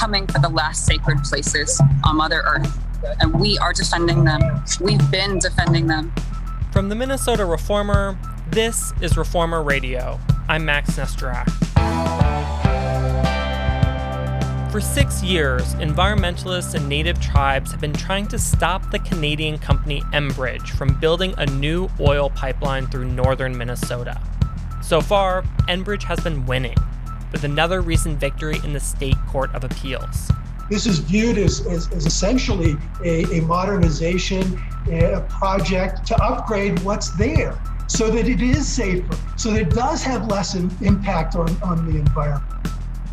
coming for the last sacred places on Mother Earth, and we are defending them. We've been defending them. From the Minnesota Reformer, this is Reformer Radio. I'm Max Nesterak. For six years, environmentalists and native tribes have been trying to stop the Canadian company Enbridge from building a new oil pipeline through northern Minnesota. So far, Enbridge has been winning, with another recent victory in the State Court of Appeals. This is viewed as, as, as essentially a, a modernization, a project to upgrade what's there so that it is safer, so that it does have less impact on, on the environment.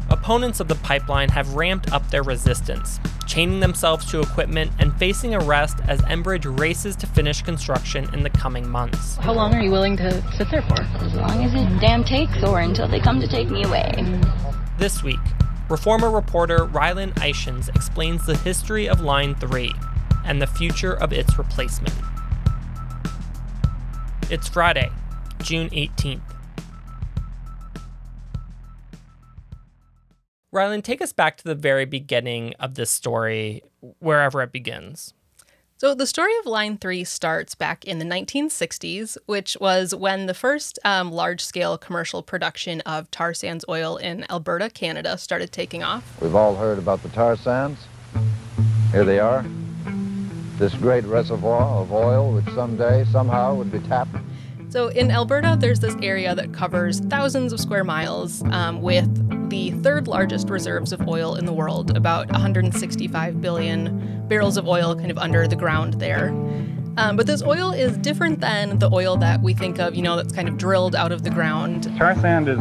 Opponents of the pipeline have ramped up their resistance, chaining themselves to equipment and facing arrest as Enbridge races to finish construction in the coming months. How long are you willing to sit there for? As long as it damn takes or until they come to take me away. This week, Reformer reporter Rilyn Eischens explains the history of Line 3 and the future of its replacement. It's Friday, June 18th. Rilyn, take us back to the very beginning of this story, wherever it begins. So, the story of Line 3 starts back in the 1960s, which was when the first um, large scale commercial production of tar sands oil in Alberta, Canada, started taking off. We've all heard about the tar sands. Here they are this great reservoir of oil which someday, somehow, would be tapped. So in Alberta, there's this area that covers thousands of square miles um, with the third largest reserves of oil in the world, about 165 billion barrels of oil kind of under the ground there. Um, but this oil is different than the oil that we think of, you know, that's kind of drilled out of the ground. Tar sand is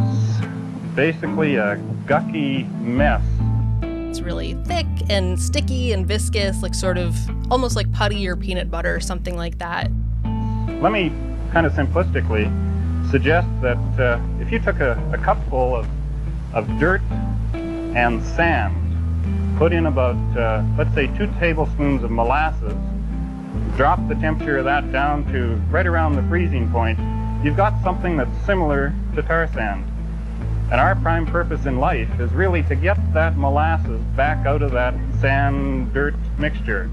basically a gucky mess it's really thick and sticky and viscous, like sort of almost like putty or peanut butter, something like that. Let me kind of simplistically suggest that uh, if you took a, a cupful of, of dirt and sand, put in about, uh, let's say, two tablespoons of molasses, drop the temperature of that down to right around the freezing point, you've got something that's similar to tar sand. And our prime purpose in life is really to get that molasses back out of that sand dirt mixture.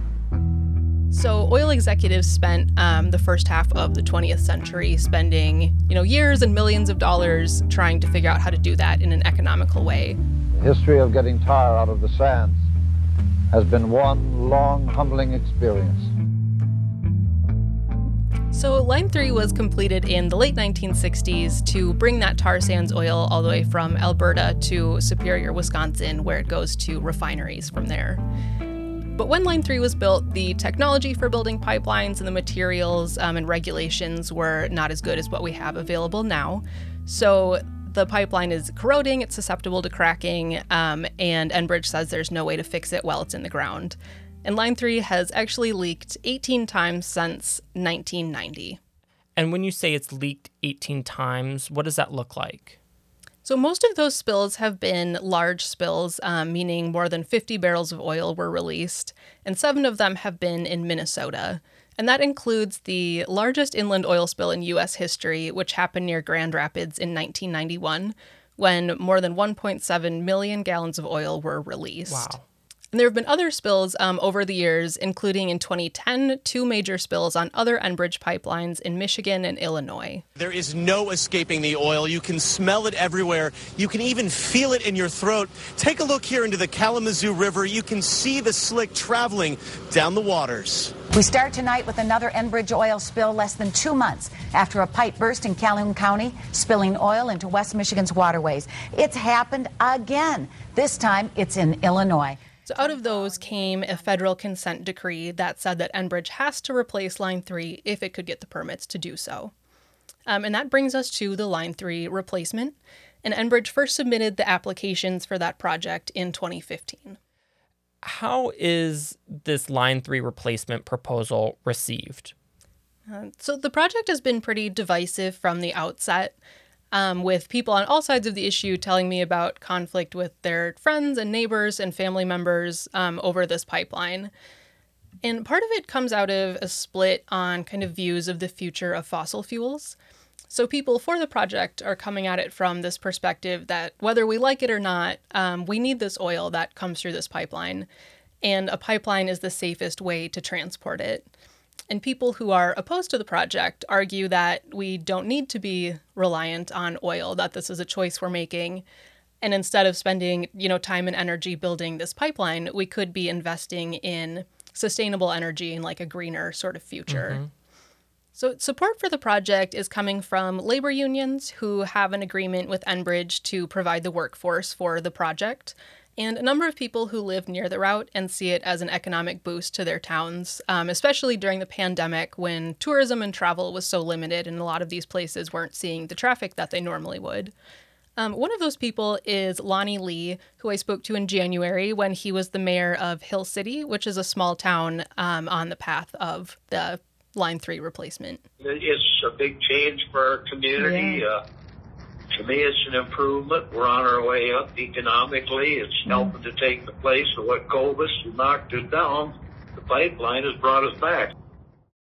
So, oil executives spent um, the first half of the 20th century spending, you know, years and millions of dollars trying to figure out how to do that in an economical way. The history of getting tar out of the sands has been one long, humbling experience. So, Line 3 was completed in the late 1960s to bring that tar sands oil all the way from Alberta to Superior, Wisconsin, where it goes to refineries from there. But when Line 3 was built, the technology for building pipelines and the materials um, and regulations were not as good as what we have available now. So, the pipeline is corroding, it's susceptible to cracking, um, and Enbridge says there's no way to fix it while it's in the ground and Line 3 has actually leaked 18 times since 1990. And when you say it's leaked 18 times, what does that look like? So, most of those spills have been large spills, um, meaning more than 50 barrels of oil were released, and seven of them have been in Minnesota. And that includes the largest inland oil spill in U.S. history, which happened near Grand Rapids in 1991, when more than 1.7 million gallons of oil were released. Wow. And there have been other spills um, over the years, including in 2010, two major spills on other Enbridge pipelines in Michigan and Illinois. There is no escaping the oil. You can smell it everywhere. You can even feel it in your throat. Take a look here into the Kalamazoo River. You can see the slick traveling down the waters. We start tonight with another Enbridge oil spill less than two months after a pipe burst in Calhoun County, spilling oil into West Michigan's waterways. It's happened again. This time it's in Illinois. So, out of those came a federal consent decree that said that Enbridge has to replace Line 3 if it could get the permits to do so. Um, and that brings us to the Line 3 replacement. And Enbridge first submitted the applications for that project in 2015. How is this Line 3 replacement proposal received? Uh, so, the project has been pretty divisive from the outset um, with people on all sides of the issue telling me about conflict with their friends and neighbors and family members um, over this pipeline. And part of it comes out of a split on kind of views of the future of fossil fuels. So, people for the project are coming at it from this perspective that whether we like it or not, um, we need this oil that comes through this pipeline, and a pipeline is the safest way to transport it. And people who are opposed to the project argue that we don't need to be reliant on oil, that this is a choice we're making. And instead of spending, you know, time and energy building this pipeline, we could be investing in sustainable energy and like a greener sort of future. Mm-hmm. So, support for the project is coming from labor unions who have an agreement with Enbridge to provide the workforce for the project, and a number of people who live near the route and see it as an economic boost to their towns, um, especially during the pandemic when tourism and travel was so limited and a lot of these places weren't seeing the traffic that they normally would. Um, one of those people is Lonnie Lee, who I spoke to in January when he was the mayor of Hill City, which is a small town um, on the path of the Line 3 replacement. It's a big change for our community. Yeah. Uh, to me, it's an improvement. We're on our way up economically. It's mm. helping to take the place of what Cobus knocked us down. The pipeline has brought us back.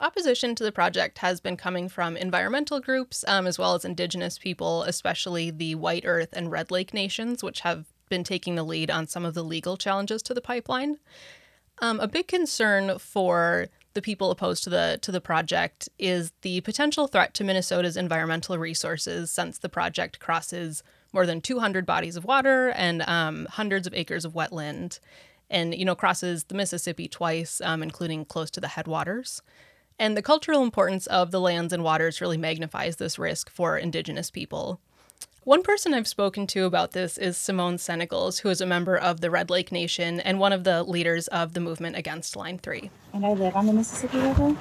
Opposition to the project has been coming from environmental groups um, as well as indigenous people, especially the White Earth and Red Lake nations, which have been taking the lead on some of the legal challenges to the pipeline. Um, a big concern for the people opposed to the to the project is the potential threat to Minnesota's environmental resources since the project crosses more than 200 bodies of water and um, hundreds of acres of wetland, and you know crosses the Mississippi twice, um, including close to the headwaters. And the cultural importance of the lands and waters really magnifies this risk for Indigenous people. One person I've spoken to about this is Simone Senogles, who is a member of the Red Lake Nation and one of the leaders of the movement against Line 3. And I live on the Mississippi River.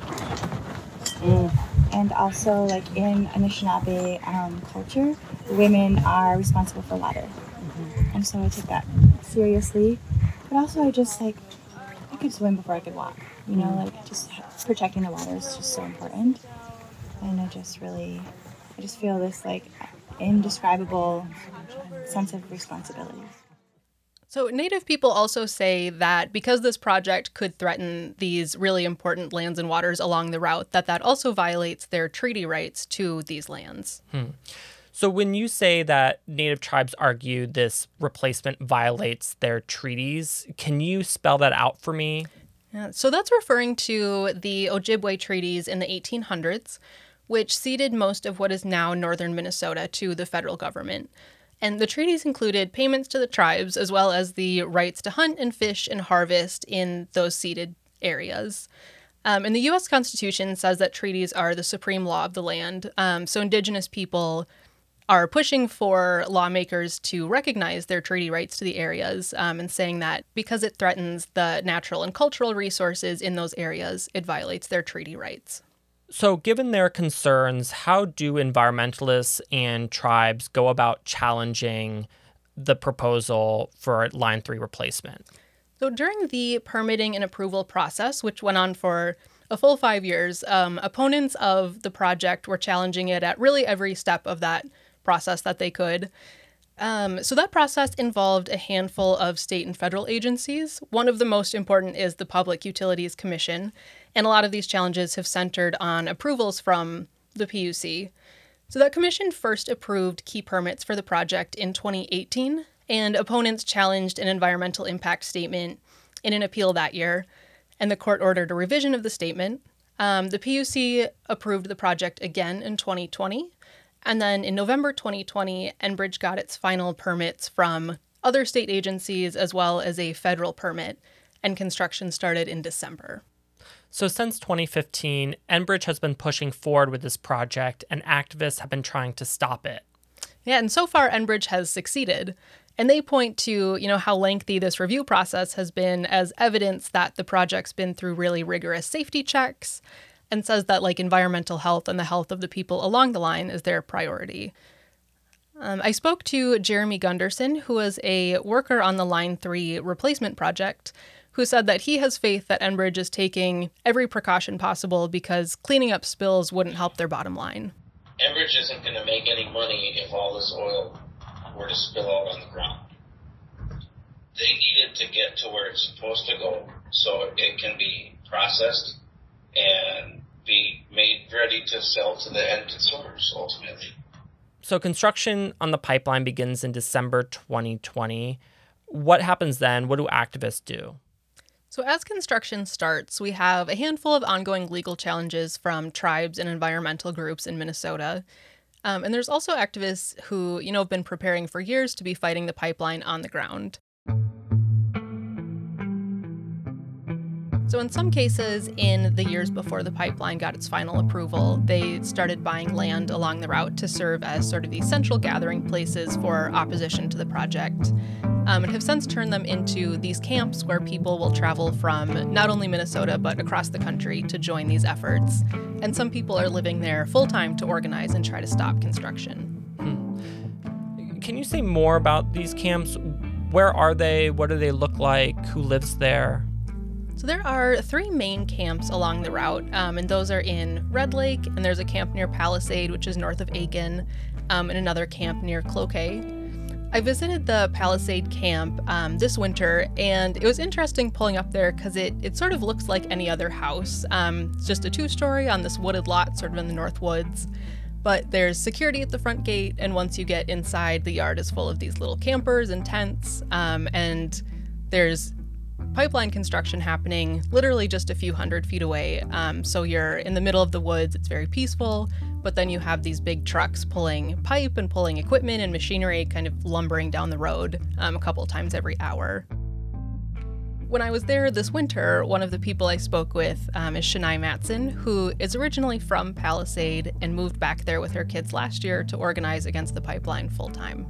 Mm. And also, like in Anishinaabe um, culture, women are responsible for water. Mm-hmm. And so I take that seriously. But also, I just like, I could swim before I could walk. You know, mm. like just protecting the water is just so important. And I just really, I just feel this like indescribable sense of responsibility. So, Native people also say that because this project could threaten these really important lands and waters along the route, that that also violates their treaty rights to these lands. Hmm. So, when you say that Native tribes argue this replacement violates their treaties, can you spell that out for me? Yeah, so, that's referring to the Ojibwe treaties in the 1800s, which ceded most of what is now northern Minnesota to the federal government. And the treaties included payments to the tribes as well as the rights to hunt and fish and harvest in those ceded areas. Um, and the U.S. Constitution says that treaties are the supreme law of the land. Um, so Indigenous people are pushing for lawmakers to recognize their treaty rights to the areas um, and saying that because it threatens the natural and cultural resources in those areas, it violates their treaty rights. So, given their concerns, how do environmentalists and tribes go about challenging the proposal for Line 3 replacement? So, during the permitting and approval process, which went on for a full five years, um, opponents of the project were challenging it at really every step of that process that they could. Um, so that process involved a handful of state and federal agencies. One of the most important is the Public Utilities Commission, and a lot of these challenges have centered on approvals from the PUC. So that commission first approved key permits for the project in 2018, and opponents challenged an environmental impact statement in an appeal that year, and the court ordered a revision of the statement. Um, the PUC approved the project again in 2020, and then in November 2020, Enbridge got its final permits from other state agencies as well as a federal permit, and construction started in December. So, since 2015, Enbridge has been pushing forward with this project, and activists have been trying to stop it. Yeah, and so far, Enbridge has succeeded. And they point to, you know, how lengthy this review process has been as evidence that the project's been through really rigorous safety checks and says that like environmental health and the health of the people along the line is their priority. Um, I spoke to Jeremy Gunderson, who was a worker on the Line 3 replacement project, who said that he has faith that Enbridge is taking every precaution possible because cleaning up spills wouldn't help their bottom line. Enbridge isn't going to make any money if all this oil were to spill out on the ground. They need it to get to where it's supposed to go so it can be processed and be made ready to sell to the end consumers ultimately. So construction on the pipeline begins in December 2020. What happens then? What do activists do? So, as construction starts, we have a handful of ongoing legal challenges from tribes and environmental groups in Minnesota. Um, and there's also activists who, you know, have been preparing for years to be fighting the pipeline on the ground. So, in some cases, in the years before the pipeline got its final approval, they started buying land along the route to serve as sort of these central gathering places for opposition to the project, um, and have since turned them into these camps where people will travel from not only Minnesota but across the country to join these efforts. And some people are living there full time to organize and try to stop construction. Hmm. Can you say more about these camps? Where are they? What do they look like? Who lives there? So there are three main camps along the route, um, and those are in Red Lake, and there's a camp near Palisade, which is north of Aitkin, um, and another camp near Cloquet. I visited the Palisade camp um, this winter, and it was interesting pulling up there because it, it sort of looks like any other house. Um, it's just a two story on this wooded lot, sort of in the North Woods. But there's security at the front gate, and once you get inside, the yard is full of these little campers and tents, um, and there's pipeline construction happening literally just a few hundred feet away. Um, so you're in the middle of the woods, it's very peaceful, but then you have these big trucks pulling pipe and pulling equipment and machinery kind of lumbering down the road um, a couple times every hour. When I was there this winter, one of the people I spoke with um, is Shanai Matteson, who is originally from Palisade and moved back there with her kids last year to organize against the pipeline full time.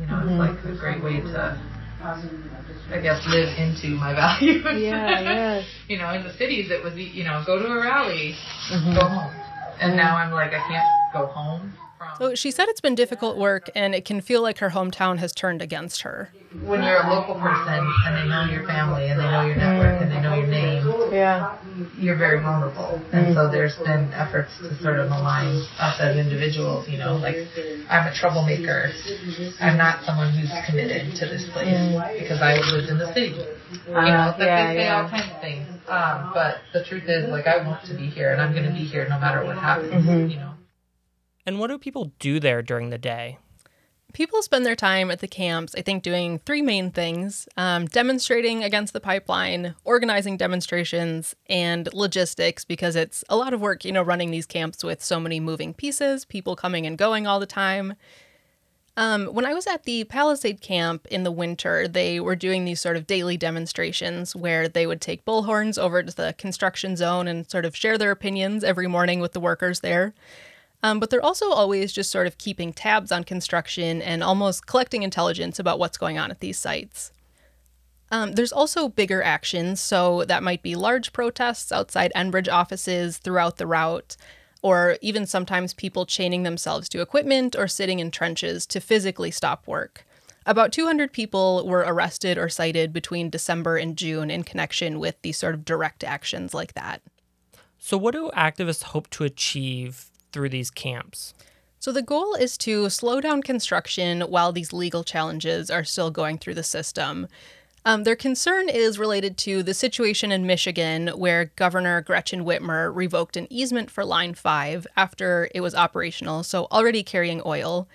You know, it's like a great way to I guess live into my values. Yeah, yeah. you know, in the cities it was you know go to a rally, mm-hmm. go home, and now I'm like I can't go home. So she said it's been difficult work and it can feel like her hometown has turned against her. When you're a local person and they know your family and they know your network and they know your name, yeah, you're very vulnerable. And so there's been efforts to sort of align us as individuals. You know, like I'm a troublemaker. I'm not someone who's committed to this place because I lived in the city. You know, like yeah, they say yeah. all kinds of things. Um, but the truth is, like I want to be here and I'm going to be here no matter what happens. Mm-hmm. You know. And what do people do there during the day? People spend their time at the camps, I think, doing three main things um, demonstrating against the pipeline, organizing demonstrations, and logistics, because it's a lot of work, you know, running these camps with so many moving pieces, people coming and going all the time. Um, when I was at the Palisade camp in the winter, they were doing these sort of daily demonstrations where they would take bullhorns over to the construction zone and sort of share their opinions every morning with the workers there. Um, but they're also always just sort of keeping tabs on construction and almost collecting intelligence about what's going on at these sites. Um, there's also bigger actions, so that might be large protests outside Enbridge offices throughout the route, or even sometimes people chaining themselves to equipment or sitting in trenches to physically stop work. About 200 people were arrested or cited between December and June in connection with these sort of direct actions like that. So, what do activists hope to achieve through these camps? So, the goal is to slow down construction while these legal challenges are still going through the system. Um, their concern is related to the situation in Michigan where Governor Gretchen Whitmer revoked an easement for Line 5 after it was operational, so already carrying oil.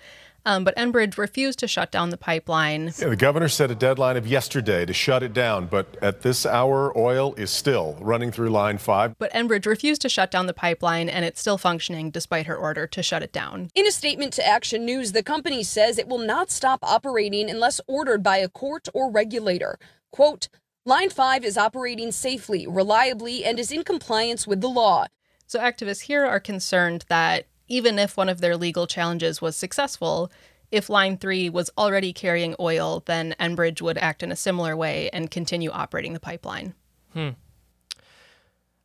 Um, but Enbridge refused to shut down the pipeline. Yeah, the governor set a deadline of yesterday to shut it down, but at this hour, oil is still running through Line 5. But Enbridge refused to shut down the pipeline, and it's still functioning despite her order to shut it down. In a statement to Action News, the company says it will not stop operating unless ordered by a court or regulator. Quote, Line 5 is operating safely, reliably, and is in compliance with the law. So activists here are concerned that even if one of their legal challenges was successful, if Line 3 was already carrying oil, then Enbridge would act in a similar way and continue operating the pipeline. Hmm.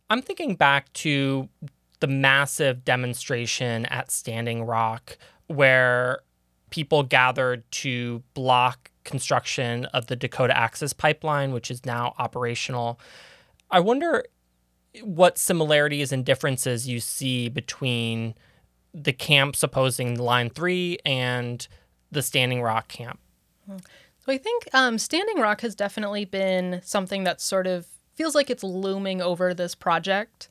I'm thinking back to the massive demonstration at Standing Rock where people gathered to block construction of the Dakota Access Pipeline, which is now operational. I wonder what similarities and differences you see between the camps opposing Line 3 and the Standing Rock camp? So I think um, Standing Rock has definitely been something that sort of feels like it's looming over this project.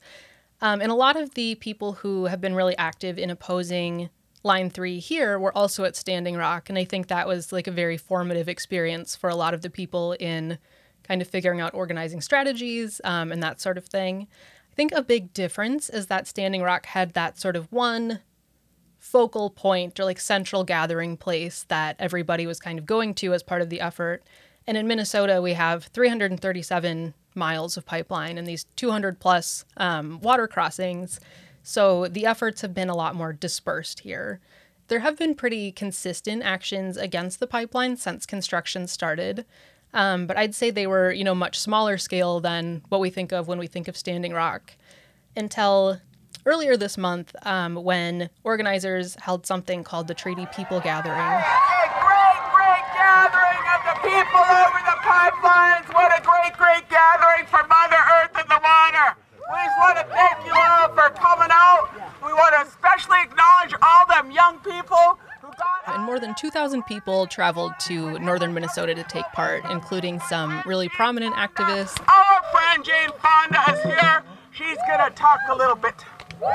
Um, and a lot of the people who have been really active in opposing Line 3 here were also at Standing Rock. And I think that was like a very formative experience for a lot of the people in kind of figuring out organizing strategies um, and that sort of thing. I think a big difference is that Standing Rock had that sort of one focal point or like central gathering place that everybody was kind of going to as part of the effort. And in Minnesota, we have 337 miles of pipeline and these 200 plus um, water crossings. So the efforts have been a lot more dispersed here. There have been pretty consistent actions against the pipeline since construction started. Um, but I'd say they were, you know, much smaller scale than what we think of when we think of Standing Rock. Until earlier this month, um, when organizers held something called the Treaty People Gathering. A great, great gathering of the people over the pipelines. What a great, great gathering for Mother Earth and the water. We just want to thank you all for coming out. We want to especially acknowledge all them young people and more than 2,000 people traveled to northern Minnesota to take part, including some really prominent activists. Our friend Jane Fonda is here. She's going to talk a little bit. Thank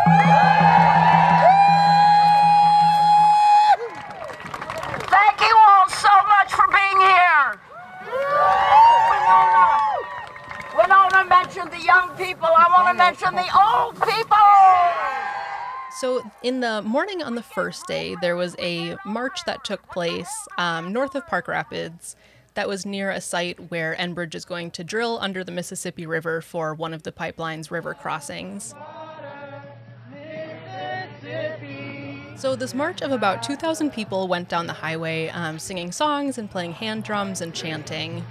you all so much for being here. We don't want to mention the young people. I want to mention the old people. So, in the morning on the first day, there was a march that took place um, north of Park Rapids that was near a site where Enbridge is going to drill under the Mississippi River for one of the pipeline's river crossings. So, this march of about 2,000 people went down the highway um, singing songs and playing hand drums and chanting.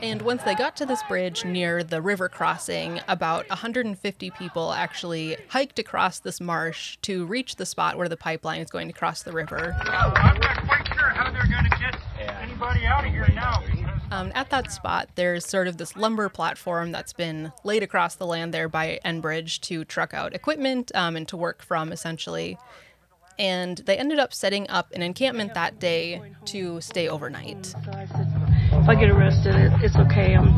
And once they got to this bridge near the river crossing, about 150 people actually hiked across this marsh to reach the spot where the pipeline is going to cross the river. I'm not quite sure how they're going to get anybody out of here now. Um, at that spot, there's sort of this lumber platform that's been laid across the land there by Enbridge to truck out equipment um, and to work from, essentially. And they ended up setting up an encampment that day to stay overnight. If I get arrested, it's okay. I'm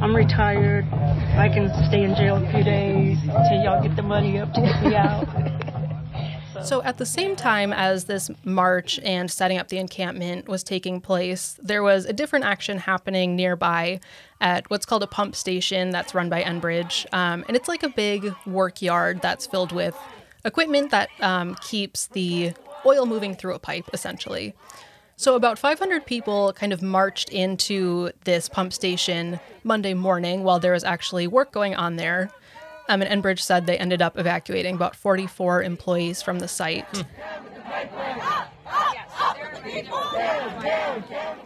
I'm retired. I can stay in jail a few days until y'all get the money up to get me out. So, at the same time as this march and setting up the encampment was taking place, there was a different action happening nearby at what's called a pump station that's run by Enbridge. Um, and it's like a big work yard that's filled with equipment that um, keeps the oil moving through a pipe, essentially. So, about 500 people kind of marched into this pump station Monday morning while there was actually work going on there. Um, and Enbridge said they ended up evacuating about 44 employees from the site.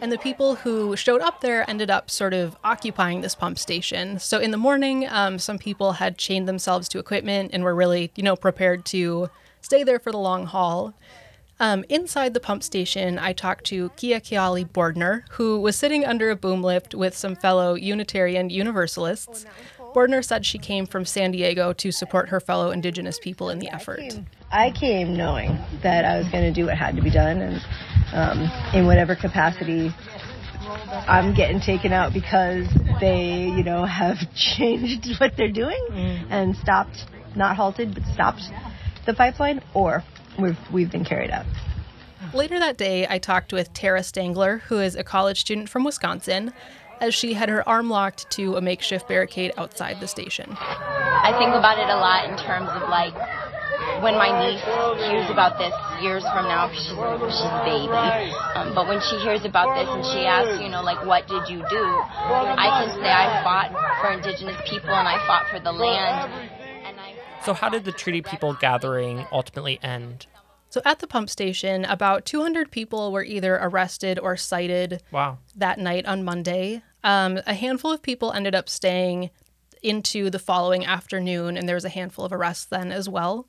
And the people who showed up there ended up sort of occupying this pump station. So in the morning, um, some people had chained themselves to equipment and were really, you know, prepared to stay there for the long haul. Um, inside the pump station, I talked to Kia Kiali Bordner, who was sitting under a boom lift with some fellow Unitarian Universalists. Bordner said she came from San Diego to support her fellow Indigenous people in the effort. I came knowing that I was going to do what had to be done, and um, in whatever capacity I'm getting taken out because they, you know, have changed what they're doing mm. and stopped, not halted, but stopped the pipeline, or we've, we've been carried out. Later that day, I talked with Tara Stangler, who is a college student from Wisconsin, as she had her arm locked to a makeshift barricade outside the station. I think about it a lot in terms of like when my niece hears about this years from now, she's she's a baby. Um, but when she hears about this and she asks, you know, like, what did you do? I can say I fought for Indigenous people and I fought for the land. So, how did the Treaty People gathering ultimately end? So at the pump station, about 200 people were either arrested or cited wow. that night on Monday. Um, a handful of people ended up staying into the following afternoon, and there was a handful of arrests then as well.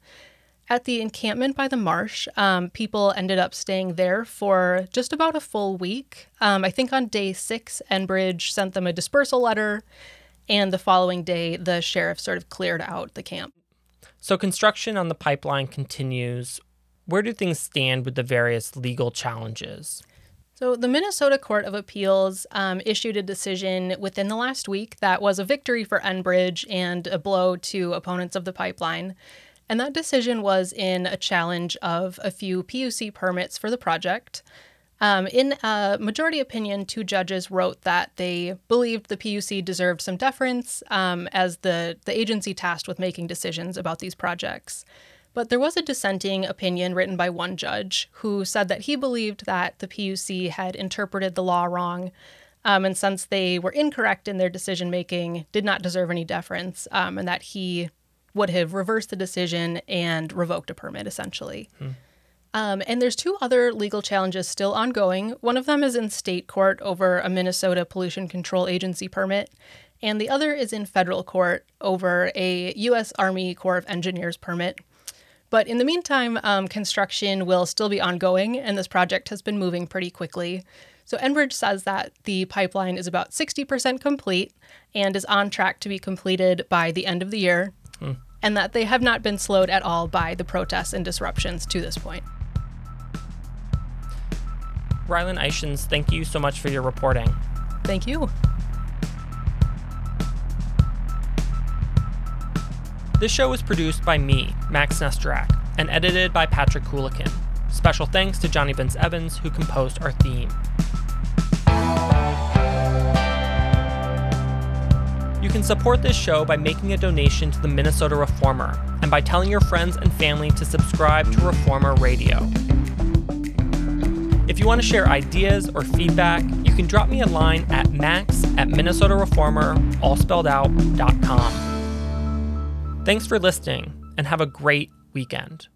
At the encampment by the marsh, um, people ended up staying there for just about a full week. Um, I think on day six, Enbridge sent them a dispersal letter, and the following day, the sheriff sort of cleared out the camp. So construction on the pipeline continues. Where do things stand with the various legal challenges? So, the Minnesota Court of Appeals um, issued a decision within the last week that was a victory for Enbridge and a blow to opponents of the pipeline. And that decision was in a challenge of a few PUC permits for the project. Um, in a majority opinion, two judges wrote that they believed the PUC deserved some deference um, as the, the agency tasked with making decisions about these projects. But there was a dissenting opinion written by one judge who said that he believed that the PUC had interpreted the law wrong. Um, and since they were incorrect in their decision making, did not deserve any deference, um, and that he would have reversed the decision and revoked a permit essentially. Hmm. Um, and there's two other legal challenges still ongoing. One of them is in state court over a Minnesota Pollution Control Agency permit, and the other is in federal court over a U.S. Army Corps of Engineers permit. But in the meantime, um, construction will still be ongoing, and this project has been moving pretty quickly. So Enbridge says that the pipeline is about 60% complete and is on track to be completed by the end of the year, hmm. and that they have not been slowed at all by the protests and disruptions to this point. Rilyn Eischens, thank you so much for your reporting. Thank you. This show was produced by me, Max Nesterak, and edited by Patrick Coolican. Special thanks to Johnny Vince Evans, who composed our theme. You can support this show by making a donation to the Minnesota Reformer and by telling your friends and family to subscribe to Reformer Radio. If you want to share ideas or feedback, you can drop me a line at max at minnesotareformer, all spelled out, dot com. Thanks for listening, and have a great weekend.